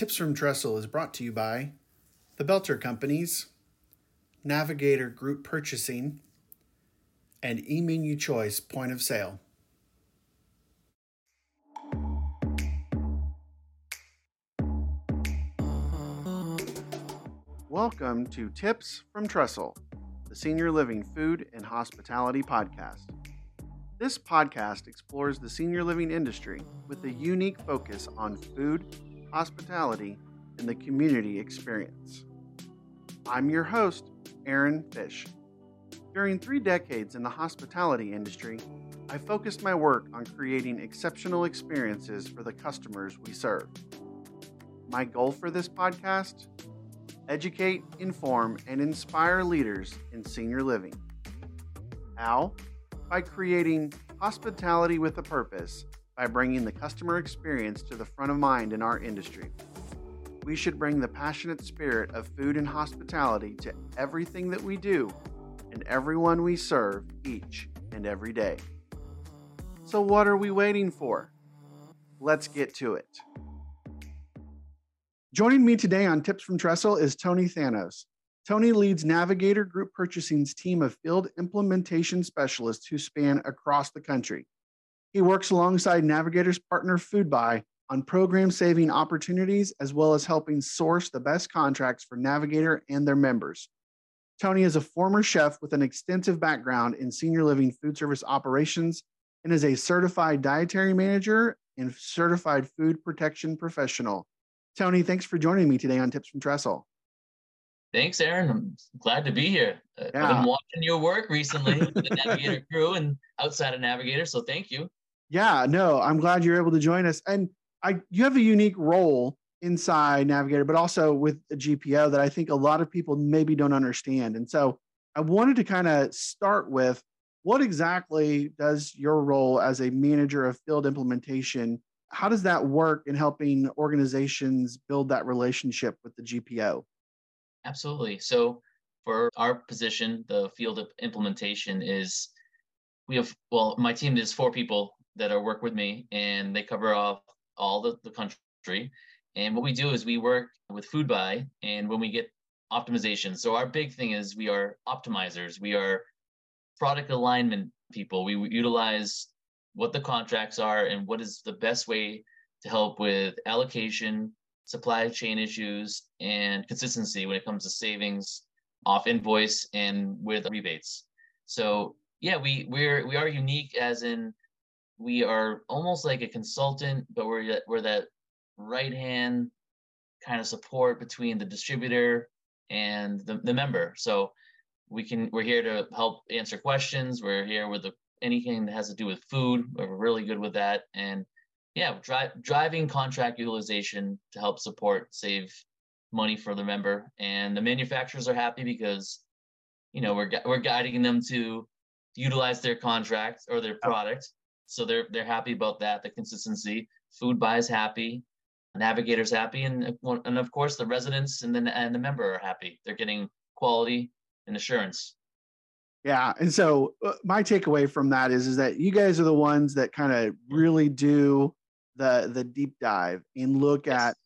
Tips from Trestle is brought to you by the Boelter Companies, Navigator Group Purchasing, and eMenu Choice Point of Sale. Welcome to Tips from Trestle, the Senior Living Food and Hospitality Podcast. This podcast explores the senior living industry with a unique focus on food hospitality, and the community experience. I'm your host, Aaron Fish. During three decades in the hospitality industry, I focused my work on creating exceptional experiences for the customers we serve. My goal for this podcast? Educate, inform, and inspire leaders in senior living. How? By creating hospitality with a purpose by bringing the customer experience to the front of mind in our industry. We should bring the passionate spirit of food and hospitality to everything that we do and everyone we serve each and every day. So, what are we waiting for? Let's get to it. Joining me today on Tips from Trestle is Tony Thanos. Tony leads Navigator Group Purchasing's team of field implementation specialists who span across the country. He works alongside Navigator's partner Foodbuy on program saving opportunities as well as helping source the best contracts for Navigator and their members. Tony is a former chef with an extensive background in senior living food service operations and is a certified dietary manager and certified food protection professional. Tony, thanks for joining me today on Tips from Trestle. Thanks, Aaron. I'm glad to be here. Yeah. I've been watching your work recently with the Navigator crew and outside of Navigator, so thank you. Yeah, no, I'm glad you're able to join us. And I, you have a unique role inside Navigator, but also with a GPO that I think a lot of people maybe don't understand. And so I wanted to kind of start with what exactly does your role as a manager of field implementation? How does that work in helping organizations build that relationship with the GPO? Absolutely. So for our position, the field implementation is we have well, my team is four people that are work with me and they cover off all the, the country. And what we do is we work with food Foodbuy and when we get optimization. So our big thing is we are optimizers. We are product alignment people. We utilize what the contracts are and what is the best way to help with allocation, supply chain issues, and consistency when it comes to savings off invoice and with rebates. So yeah, we we're we are unique as in we are almost like a consultant, but we're we're that right hand kind of support between the distributor and the, the member. So we can we're here to help answer questions. We're here with the, anything that has to do with food. We're really good with that. And yeah, dri- driving contract utilization to help support save money for the member. And the manufacturers are happy because you know we're we're guiding them to utilize their contract or their product so they're they're happy about that. The consistency. Foodbuy is happy. Navigator's happy, and and of course the residents and the and the member are happy. They're getting quality and assurance. Yeah, and so uh, my takeaway from that is is that you guys are the ones that kind of really do the the deep dive and look yes. at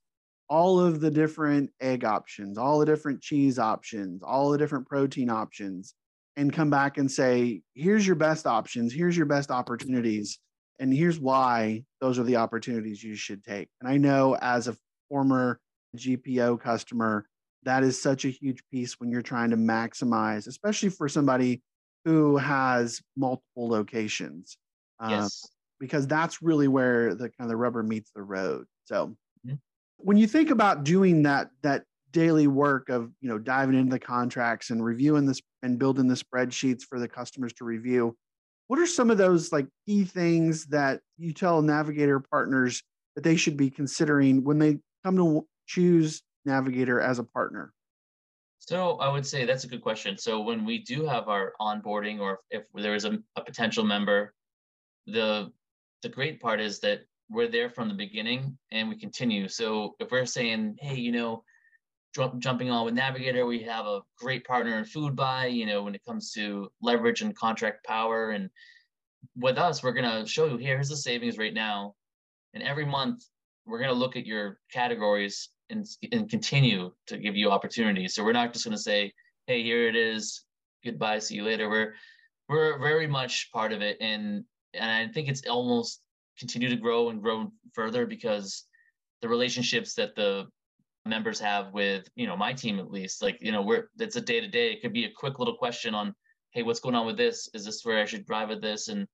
all of the different egg options, all the different cheese options, all the different protein options, and come back and say, here's your best options, here's your best opportunities, and here's why those are the opportunities you should take. And I know as a former GPO customer, that is such a huge piece when you're trying to maximize, especially for somebody who has multiple locations. Uh, yes. because that's really where the kind of the rubber meets the road. So mm-hmm. when you think about doing that that daily work of you know diving into the contracts and reviewing this and building the spreadsheets for the customers to review. What are some of those like key things that you tell navigator partners that they should be considering when they come to choose navigator as a partner? So i would say that's a good question. So when we do have our onboarding or if there is a, a potential member the the great part is that we're there from the beginning and we continue. So if we're saying hey you know jumping on with Navigator. We have a great partner in Foodbuy, you know, when it comes to leverage and contract power. And with us, we're going to show you here's the savings right now. And every month, we're going to look at your categories and, and continue to give you opportunities. So we're not just going to say, hey, here it is, goodbye, see you later. We're we're very much part of it, and and I think it's almost continue to grow and grow further because the relationships that the members have with you know my team at least like you know we're it's a day to day. It could be a quick little question on hey what's going on with this? Is this where i should drive with this? And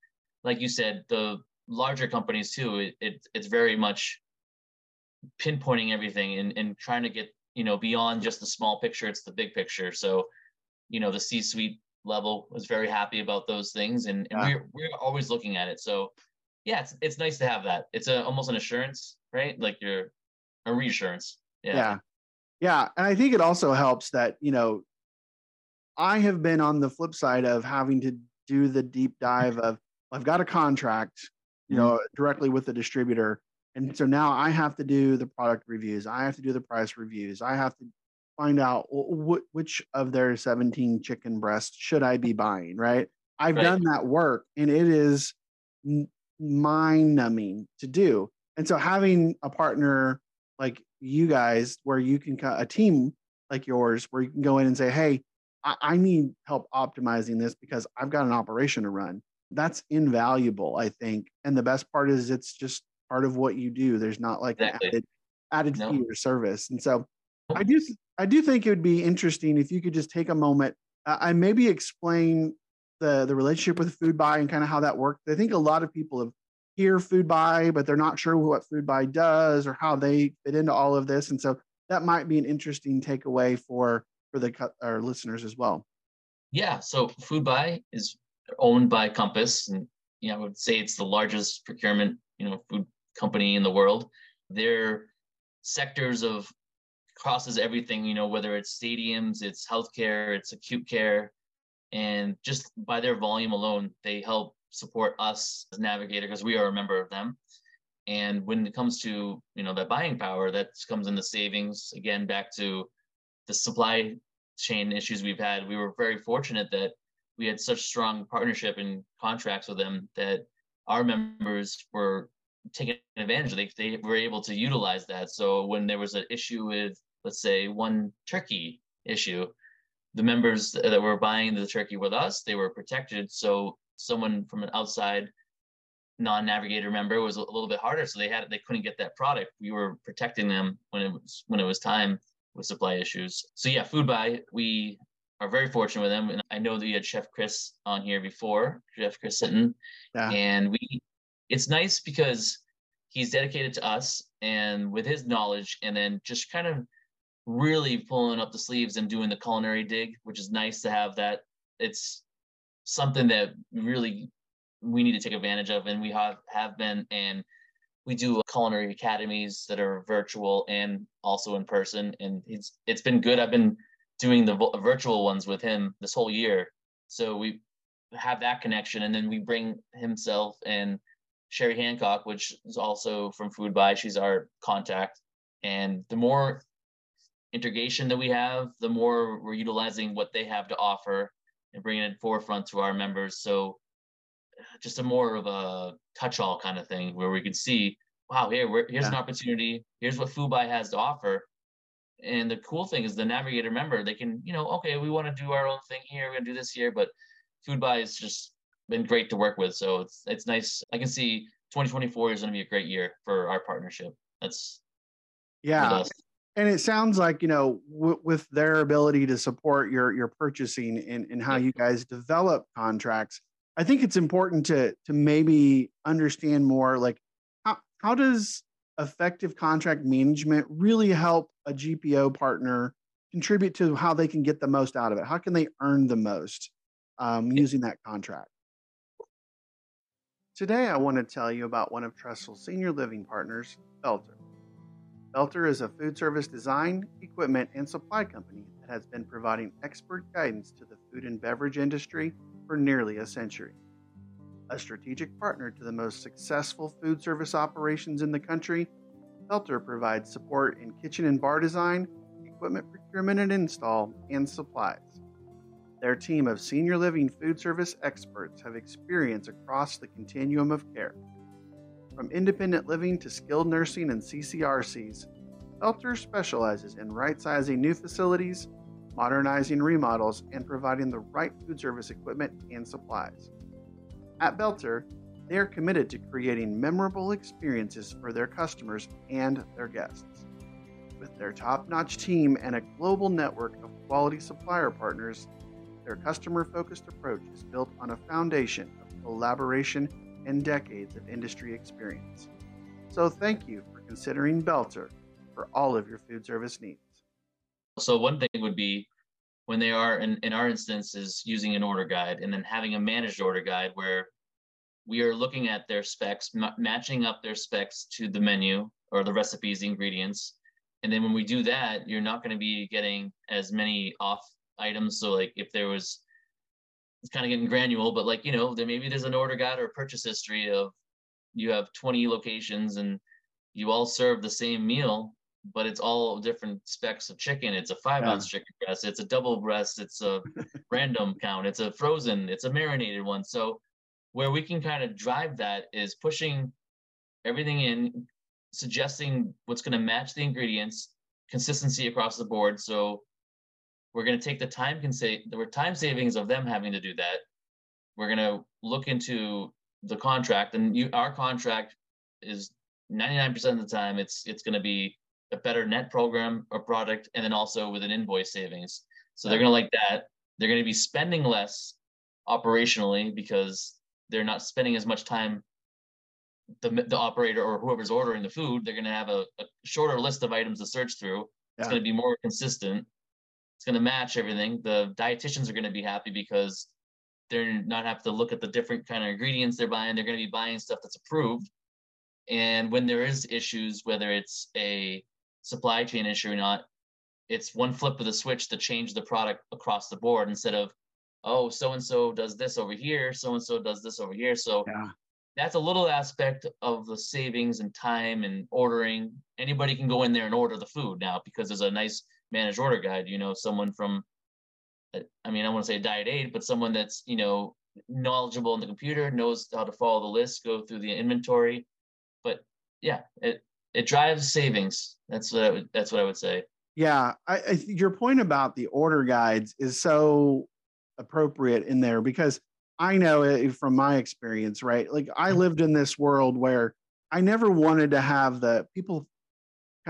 like you said the larger companies too it, it it's very much pinpointing everything and, and trying to get you know beyond just the small picture it's the big picture. So you know the c suite level was very happy about those things and, and yeah. we're, we're always looking at it. So yeah it's, it's nice to have that. It's a, almost an assurance right? Like you're a reassurance yeah. yeah. Yeah. And I think it also helps that, you know, I have been on the flip side of having to do the deep dive of I've got a contract, you know, mm-hmm. directly with the distributor. And so now I have to do the product reviews. I have to do the price reviews. I have to find out wh- which of their 17 chicken breasts should I be buying, right? I've right. done that work and it is mind numbing to do. And so having a partner like you guys where you can a team like yours where you can go in and say hey I, I need help optimizing this because i've got an operation to run that's invaluable i think and the best part is it's just part of what you do there's not like exactly. an added, added no. fee or service and so i do i do think it would be interesting if you could just take a moment uh, and maybe explain the the relationship with Foodbuy and kind of how that worked i think a lot of people have hear Foodbuy, but they're not sure what Foodbuy does or how they fit into all of this. And so that might be an interesting takeaway for for the our listeners as well. Yeah. So Foodbuy is owned by Compass, and you know, I would say it's the largest procurement you know food company in the world. Their sectors of crosses everything. You know, whether it's stadiums, it's healthcare, it's acute care, and just by their volume alone, they help support us as Navigator because we are a member of them. And when it comes to you know that buying power, that comes in the savings. Again, back to the supply chain issues we've had. We were very fortunate that we had such strong partnership and contracts with them that our members were taking advantage of. They they were able to utilize that. So when there was an issue with, let's say, one turkey issue, the members that were buying the turkey with us, they were protected. So someone from an outside non-navigator member was a little bit harder. So they had they couldn't get that product. We were protecting them when it was when it was time with supply issues. So yeah Foodbuy we are very fortunate with them. And i know that you had chef chris on here before chef chris Sinton, yeah. and we it's nice because he's dedicated to us and with his knowledge and then just kind of really pulling up the sleeves and doing the culinary dig which is nice to have that. It's something that really we need to take advantage of, and we have have been. And we do culinary academies that are virtual and also in person, and it's it's been good. I've been doing the virtual ones with him this whole year, so we have that connection, and then we bring himself and Sherry Hancock, which is also from Foodbuy. She's our contact, and the more integration that we have, the more we're utilizing what they have to offer and bringing it forefront to our members. So just a more of a touch-all kind of thing where we can see, wow, here, here's yeah. an opportunity. Here's what Foodbuy has to offer. And the cool thing is the navigator member, they can, you know, okay, we want to do our own thing here. We're gonna do this here, but Foodbuy has just been great to work with. So it's it's nice. I can see 2024 is gonna be a great year for our partnership. That's yeah and it sounds like you know w- with their ability to support your your purchasing and, and how you guys develop contracts i think it's important to to maybe understand more like how, how does effective contract management really help a gpo partner contribute to how they can get the most out of it? How can they earn the most um, using that contract? Today i want to tell you about one of Trestle's senior living partners Boelter Boelter is a food service design, equipment, and supply company that has been providing expert guidance to the food and beverage industry for nearly a century. A strategic partner to the most successful food service operations in the country, Boelter provides support in kitchen and bar design, equipment procurement and install, and supplies. Their team of senior living food service experts have experience across the continuum of care from independent living to skilled nursing and CCRCs, Boelter specializes in right sizing new facilities, modernizing remodels, and providing the right food service equipment and supplies. At Boelter, they are committed to creating memorable experiences for their customers and their guests. With their top notch team and a global network of quality supplier partners, their customer focused approach is built on a foundation of collaboration and decades of industry experience. So, thank you for considering Boelter for all of your food service needs. So, one thing would be when they are, in, in our instance, is using an order guide and then having a managed order guide where we are looking at their specs, m- matching up their specs to the menu or the recipes, the ingredients. And then when we do that, you're not going to be getting as many off items. So like if there was, it's kind of getting granular, but like, you know, there maybe there's an order guide or a purchase history of you have 20 locations and you all serve the same meal, but it's all different specs of chicken. It's a five yeah. ounce chicken breast. It's a double breast. It's a random count. It's a frozen. It's a marinated one. So where we can kind of drive that is pushing everything in, suggesting what's going to match the ingredients, consistency across the board. So we're going to take the time can say there were time savings of them having to do that. We're going to look into the contract, and you, our contract is 99% of the time it's it's going to be a better net program or product, and then also with an invoice savings. So they're going to like that. They're going to be spending less operationally because they're not spending as much time the, the operator or whoever's ordering the food they're going to have a, a, shorter list of items to search through it's going to be more consistent it's going to match everything the dietitians are going to be happy because they're not have to look at the different kind of ingredients they're buying they're going to be buying stuff that's approved and when there is issues whether it's a supply chain issue or not it's one flip of the switch to change the product across the board instead of oh, so and so does this over here, so and so does this over here. So yeah. that's a little aspect of the savings and time and ordering. Anybody can go in there and order the food now because there's a nice managed order guide. You know, someone from, uh, I mean, I want to say diet aid, but someone that's you know knowledgeable in the computer knows how to follow the list, go through the inventory. But yeah, it it drives savings. That's what I would, that's what I would say. Yeah, I, I, your point about the order guides is so appropriate in there because I know it from my experience, right? Like I mm-hmm. lived in this world where I never wanted to have the people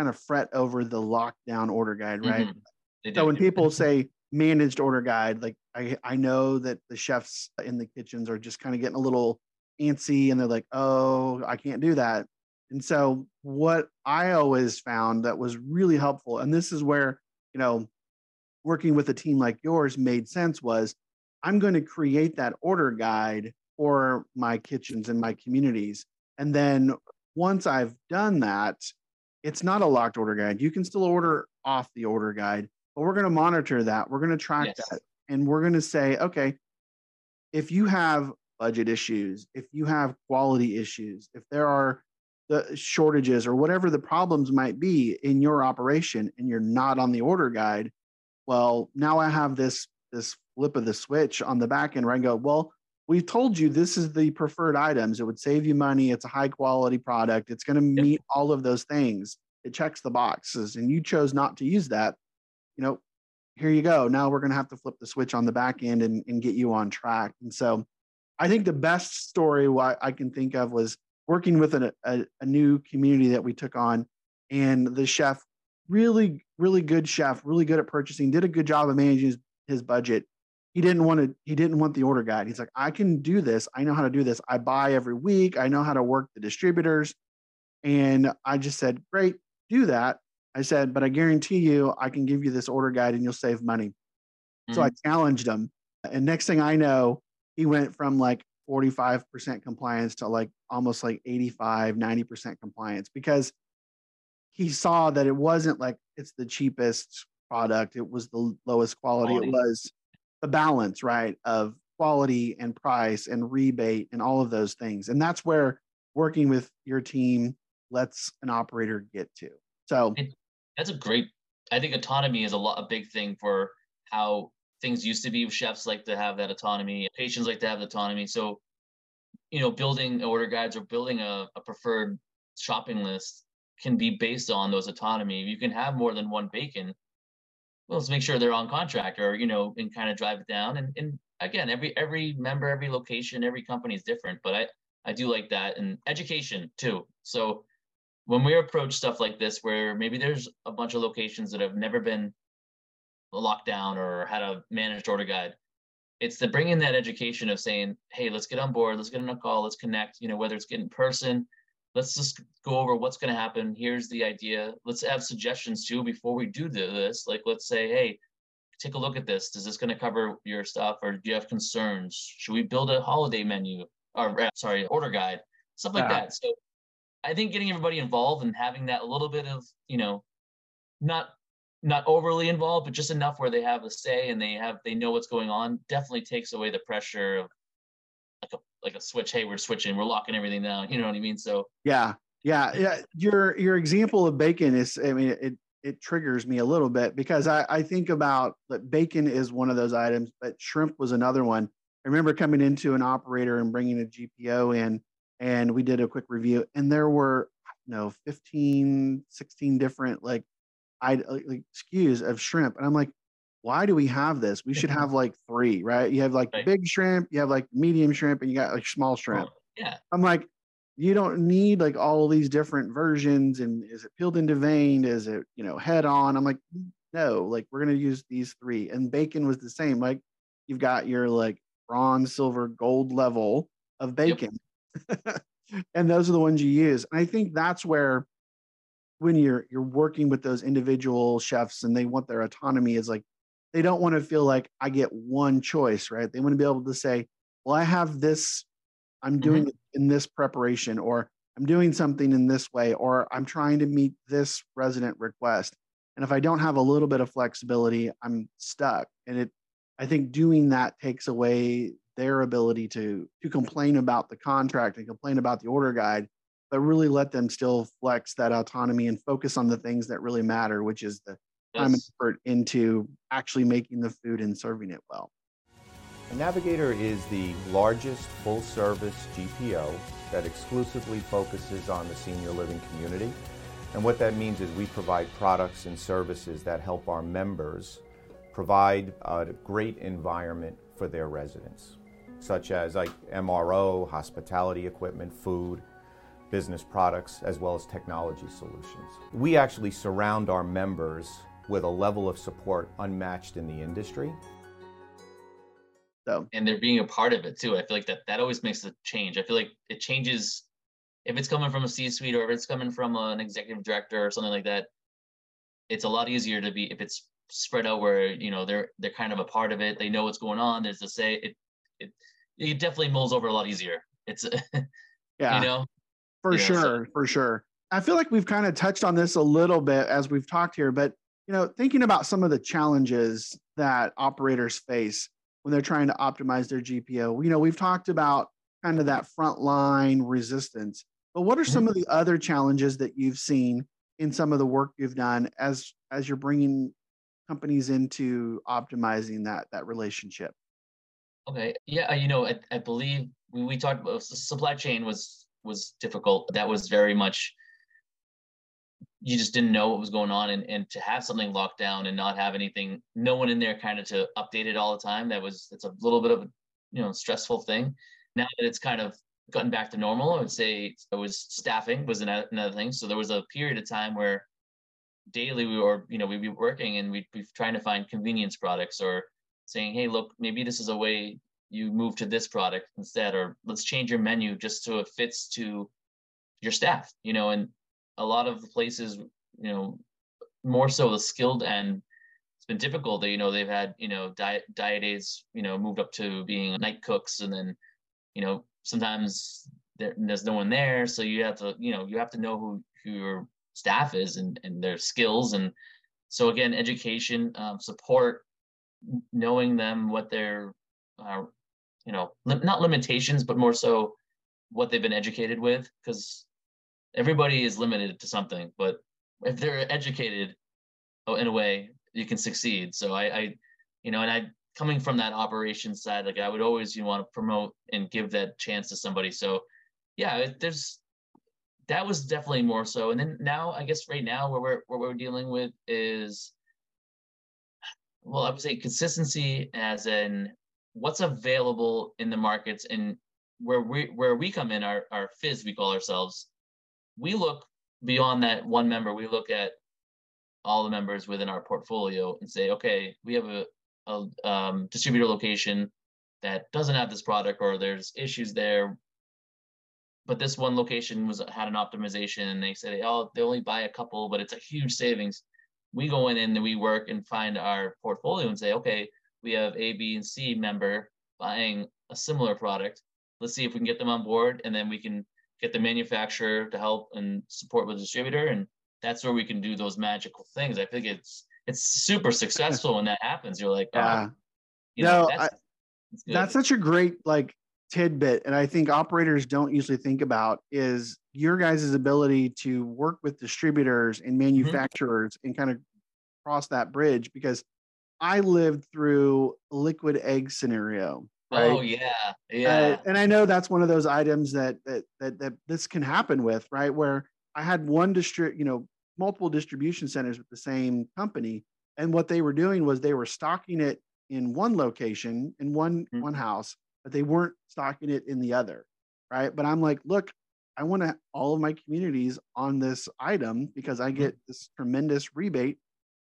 kind of fret over the lockdown order guide, right? Mm-hmm. So when people say managed order guide, like I, I know that the chefs in the kitchens are just kind of getting a little antsy and they're like, oh, I can't do that. And so what I always found that was really helpful, and this is where, you know, working with a team like yours made sense was I'm going to create that order guide for my kitchens and my communities. And then once I've done that, it's not a locked order guide. You can still order off the order guide, but we're going to monitor that. We're going to track yes. that. And we're going to say, okay, if you have budget issues, if you have quality issues, if there are the shortages or whatever the problems might be in your operation and you're not on the order guide, well, now I have this this flip of the switch on the back end where I go, well, we told you this is the preferred items. It would save you money. It's a high quality product. It's going to meet yep. all of those things. It checks the boxes, and you chose not to use that. You know, here you go. Now we're going to have to flip the switch on the back end and, and get you on track. And so, I think the best story I can think of was working with a, a, a new community that we took on, and the chef really, really good chef, really good at purchasing, did a good job of managing his, his budget. He didn't want to, he didn't want the order guide. He's like, I can do this. I know how to do this. I buy every week. I know how to work the distributors. And I just said, Great, do that. I said, but I guarantee you I can give you this order guide and you'll save money. Mm-hmm. So I mm-hmm. challenged him. And next thing I know, he went from like 45% compliance to like almost like 85, 90% compliance because he saw that it wasn't like it's the cheapest product it was the lowest quality. quality. it was the balance right of quality and price and rebate and all of those things and that's where working with your team lets an operator get to so that's a great i think autonomy is a lot a big thing for how things used to be chefs like to have that autonomy patients like to have autonomy so you know building order guides or building a, a preferred shopping list can be based on those autonomy. You can have more than one bacon. Well, let's make sure they're on contract or, you know, and kind of drive it down. And, and again, every every member, every location, every company is different. But I, I do like that. And education too. So when we approach stuff like this, where maybe there's a bunch of locations that have never been locked down or had a managed order guide, it's the bringing in that education of saying, hey, let's get on board, let's get on a call, let's connect, you know, whether it's getting person, let's just go over what's going to happen. Here's the idea. Let's have suggestions too before we do this. Like, let's say, hey, take a look at this. Is this going to cover your stuff or do you have concerns? Should we build a holiday menu or, uh, sorry, order guide? Stuff like yeah. that. So I think getting everybody involved and having that a little bit of, you know, not not overly involved, but just enough where they have a say and they have they know what's going on definitely takes away the pressure of like a like a switch. Hey, we're switching, we're locking everything down. You know what I mean? So yeah, yeah, yeah. Your your example of bacon is, I mean, it it triggers me a little bit because I I think about that bacon is one of those items, but shrimp was another one. I remember coming into an operator and bringing a GPO in, and we did a quick review, and there were you know 15, 16 different like I like SKUs of shrimp, and I'm like, why do we have this? We should mm-hmm. have like three, right? You have like right. big shrimp, you have like medium shrimp, and you got like small shrimp. Oh, yeah. I'm like, you don't need like all of these different versions. And is it peeled into vein? Is it, you know, head on? I'm like, no, like we're going to use these three. And bacon was the same. Like you've got your like bronze, silver, gold level of bacon. Yep. and those are the ones you use. And I think that's where when you're you're working with those individual chefs and they want their autonomy is like they don't want to feel like I get one choice, right? They want to be able to say, well, I have this, I'm doing mm-hmm. it in this preparation, or I'm doing something in this way, or I'm trying to meet this resident request. And if I don't have a little bit of flexibility, I'm stuck. And it, I think doing that takes away their ability to to complain about the contract and complain about the order guide, but really let them still flex that autonomy and focus on the things that really matter, which is the time and effort into actually making the food and serving it well. Navigator is the largest full service GPO that exclusively focuses on the senior living community. And what that means is we provide products and services that help our members provide a great environment for their residents, such as like MRO, hospitality equipment, food, business products, as well as technology solutions. We actually surround our members with a level of support unmatched in the industry. So and they're being a part of it too. I feel like that that always makes a change. I feel like it changes if it's coming from a C-suite or if it's coming from an executive director or something like that. It's a lot easier to be if it's spread out where you know they're they're kind of a part of it. They know what's going on. There's to say it it it definitely mulls over a lot easier. It's yeah, you know, for sure, so. for sure. I feel like we've kind of touched on this a little bit as we've talked here, but you know, thinking about some of the challenges that operators face when they're trying to optimize their GPO, you know, we've talked about kind of that frontline resistance, but what are mm-hmm. some of the other challenges that you've seen in some of the work you've done as as you're bringing companies into optimizing that that relationship? Okay, yeah, uh, you know, I, I believe we, we talked about supply chain was was difficult. That was very much you just didn't know what was going on and, and to have something locked down and not have anything no one in there kind of to update it all the time that was it's a little bit of a you know stressful thing. Now that it's kind of gotten back to normal i would say it was staffing was another thing. So there was a period of time where daily we were you know we'd be working and we'd be trying to find convenience products or saying hey look maybe this is a way you move to this product instead or let's change your menu just so it fits to your staff you know and a lot of the places, you know, more so the skilled end, it's been difficult. That you know they've had you know diet diet aides, you know, moved up to being night cooks, and then you know sometimes there, there's no one there, so you have to you know you have to know who who your staff is and and their skills, and so again, education, um, support, knowing them what their uh, you know li- not limitations, but more so what they've been educated with, because everybody is limited to something, but if they're educated oh, in a way, you can succeed. So I, I you know, and I coming from that operations side, like I would always you know, want to promote and give that chance to somebody. So yeah, there's that was definitely more so. And then now, I guess right now, where we're what we're dealing with is, well, I would say consistency as in what's available in the markets and where we where we come in our our fizz we call ourselves we look beyond that one member. We look at all the members within our portfolio and say okay we have a, a um, distributor location that doesn't have this product or there's issues there. But this one location was had an optimization and they said oh they only buy a couple but it's a huge savings. We go in and we work and find our portfolio and say okay we have a b and c member buying a similar product. Let's see if we can get them on board and then we can get the manufacturer to help and support with the distributor and that's where we can do those magical things i think it's it's super successful when that happens you're like oh, Yeah. you No, know, that's, I- that's. That's such a great like tidbit, and I think operators don't usually think about is your guys' ability to work with distributors and mm-hmm. manufacturers and kind of cross that bridge because I lived through a liquid egg scenario. Right? oh yeah Uh, yeah and I know that's one of those items that that that that this can happen with, right? Where I had one distri, you know, multiple distribution centers with the same company, and what they were doing was they were stocking it in one location in one Mhm. one house, but they weren't stocking it in the other, right? But I'm like, look, I want to all of my communities on this item because I get this tremendous rebate,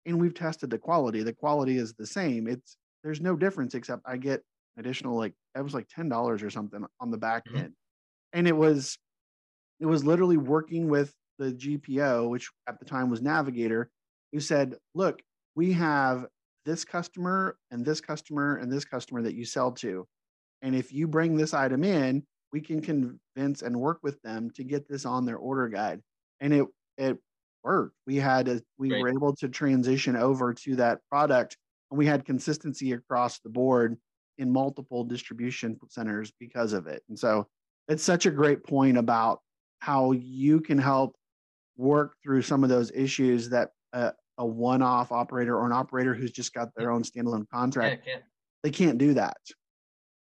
and we've tested the quality. The quality is the same. It's there's no difference except I get additional like it was like ten dollars or something on the back Mhm. end, and it was it was literally working with the GPO, which at the time was Navigator, who said, "Look, we have this customer and this customer and this customer that you sell to, and if you bring this item in, we can convince and work with them to get this on their order guide." And it it worked. We had a, we Great. were able to transition over to that product, and we had consistency across the board in multiple distribution centers because of it. And so it's such a great point about how you can help work through some of those issues that uh, a one-off operator or an operator who's just got their own standalone contract yeah, they can't do that.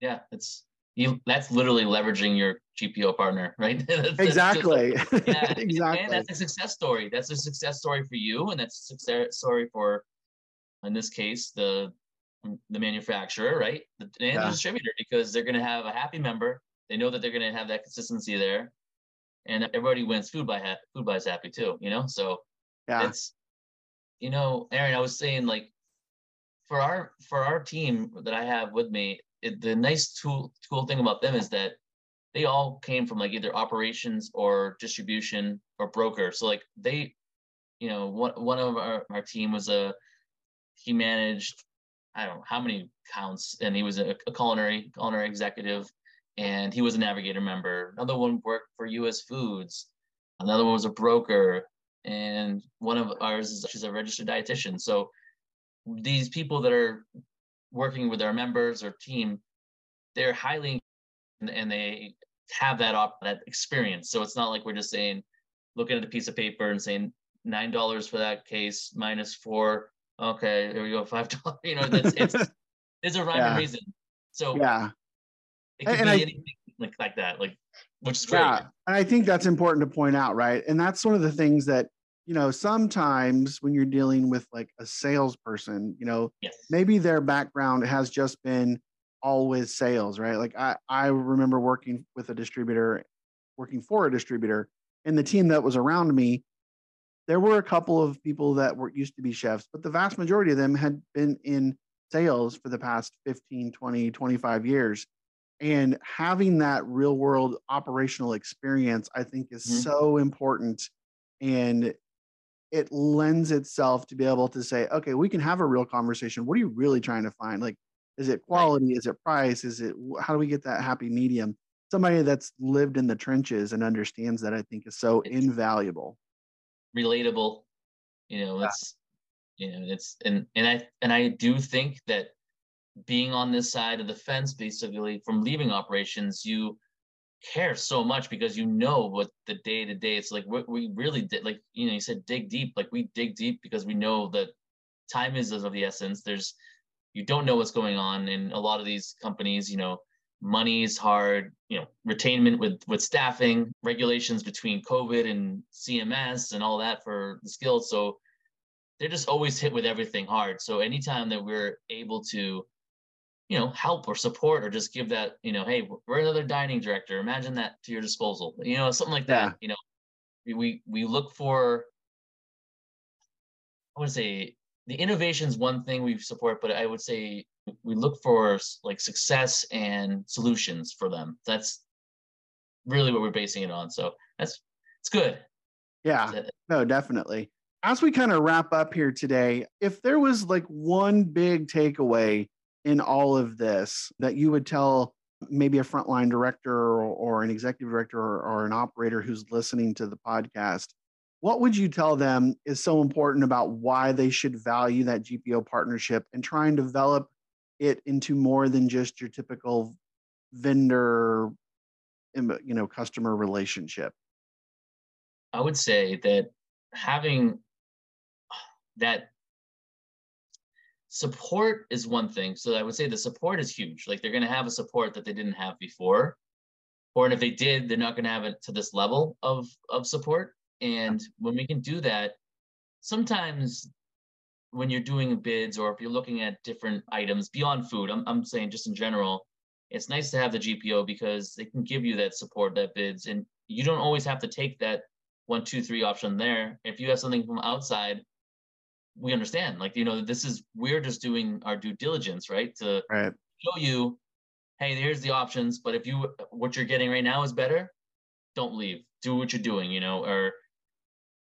yeah it's you that's literally leveraging your gpo partner right That's- that's Exactly. like- yeah, and exactly. that's a success story. That's a success story for you, and that's a success story for, in this case, the the manufacturer, right, the, and Yeah. the distributor, because they're going to have a happy member. They know that they're going to have that consistency there, and everybody wins. Foodbuy ha- Foodbuy's happy too, you know. So yeah. it's, you know, Aaron, I was saying like, for our for our team that I have with me, it, the nice tool cool thing about them is that they all came from like either operations or distribution or broker. So like they, you know, one one of our, our team was a he managed I don't know how many counts, and he was a, a culinary culinary executive, and he was a navigator member. Another one worked for U.S. Foods. Another one was a broker, and one of ours is she's a registered dietitian. So these people that are working with our members or team, they're highly and, they have that op- that experience. So it's not like we're just saying, looking at a piece of paper and saying nine dollars for that case minus four. Okay, here we go, five dollars. You know, that's it's there's a rhyme Yeah. and reason. So yeah. it could And be I- anything like like that, like which is great. Yeah, and I think that's important to point out, right? And that's one of the things that you know sometimes when you're dealing with like a salesperson, you know, Yes. maybe their background has just been always sales, right? Like I I remember working with a distributor, working for a distributor, and the team that was around me, there were a couple of people that were used to be chefs, but the vast majority of them had been in sales for the past 15, 20, 25 years. And having that real world operational experience, I think, is Mhm. so important. And it lends itself to be able to say, okay, we can have a real conversation. What are you really trying to find? Like, is it quality? Is it price? Is it how do we get that happy medium? Somebody that's lived in the trenches and understands that, I think, is so invaluable. Relatable. You know it's you know it's and and i and i do think that being on this side of the fence basically from leaving operations you care so much because you know what the day to day it's like what we really did like you know you said dig deep like we dig deep because we know that time is of the essence. There's you don't know what's going on in a lot of these companies you know money's hard, you know, retainment with with staffing, regulations between COVID and CMS and all that for the skills. So they're just always hit with everything hard. So anytime that we're able to, you know, help or support or just give that, you know, hey, we're another dining director. Imagine that to your disposal. You know, something like that. Yeah. You know, we we look for I would say the innovation is one thing we support, but I would say we look for like success and solutions for them. That's really what we're basing it on. So that's it's good. Yeah. No, definitely. As we kind of wrap up here today, if there was like one big takeaway in all of this that you would tell maybe a frontline director or, or an executive director or, or an operator who's listening to the podcast, what would you tell them is so important about why they should value that GPO partnership and try and develop it into more than just your typical vendor you know customer relationship? I would say that having that support is one thing so i would say the support is huge like they're going to have a support that they didn't have before or and if they did they're not going to have it to this level of of support and when we can do that sometimes when you're doing bids or if you're looking at different items beyond food, I'm, I'm saying just in general, it's nice to have the GPO because they can give you that support, that bids, and you don't always have to take that one, two, three option there. If you have something from outside, we understand. Like, you know, this is we're just doing our due diligence, right? To right. show you, hey, here's the options. But if you what you're getting right now is better, don't leave. Do what you're doing, you know, or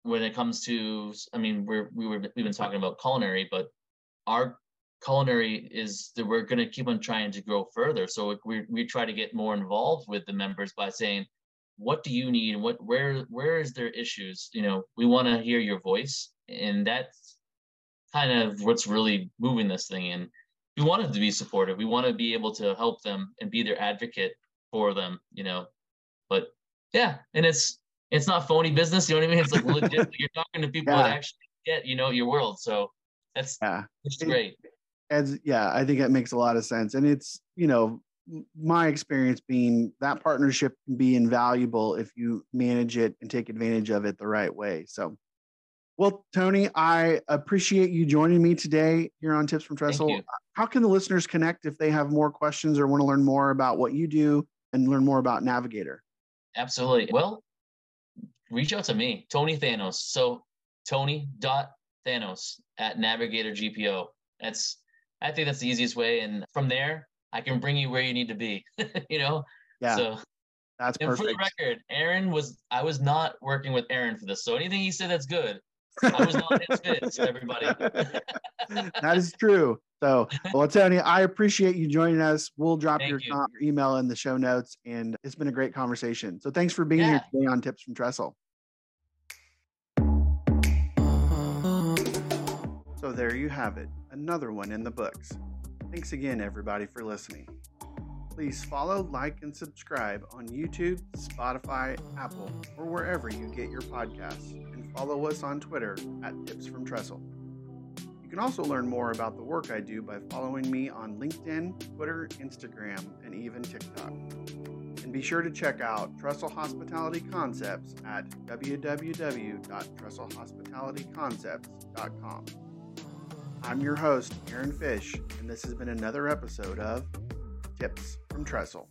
when it comes to i mean we're we were we've been talking about culinary but our culinary is that we're going to keep on trying to grow further. So we, we try to get more involved with the members by saying what do you need? What where where is their issues? You know we want to hear your voice and that's kind of what's really moving this thing and we wanted to be supportive. We want to be able to help them and be their advocate for them you know? But yeah and it's it's not phony business. You know what I mean? It's like legit. you're talking to people yeah. that actually get you know your world. So that's yeah, it's great. As yeah, I think that makes a lot of sense, and it's you know my experience being that partnership can be invaluable if you manage it and take advantage of it the right way. So. Well, Tony, I appreciate you joining me today here on Tips from Trestle. How can the listeners connect if they have more questions or want to learn more about what you do and learn more about Navigator? Absolutely. Well, reach out to me, Tony Thanos. So Tony dot Thanos at Navigator GPO. That's I think that's the easiest way. And from there, I can bring you where you need to be. you know? Yeah. So that's and perfect. for the record, Aaron was I was not working with Aaron for this. So anything he said that's good. I was not his fits, everybody. that is true. So, well, Tony, I appreciate you joining us. We'll drop your, you. your, email in the show notes, and it's been a great conversation. So, thanks for being yeah. here today on Tips from Trestle. So, there you have it, another one in the books. Thanks again, everybody, for listening. Please follow, like, and subscribe on YouTube, Spotify, Apple, or wherever you get your podcasts, and follow us on Twitter at Tips from Trestle You can also learn more about the work I do by following me on LinkedIn, Twitter, Instagram, and even TikTok. And be sure to check out Trestle Hospitality Concepts at www.trestlehospitalityconcepts.com. I'm your host, Aaron Fish, and this has been another episode of Tips from Trestle.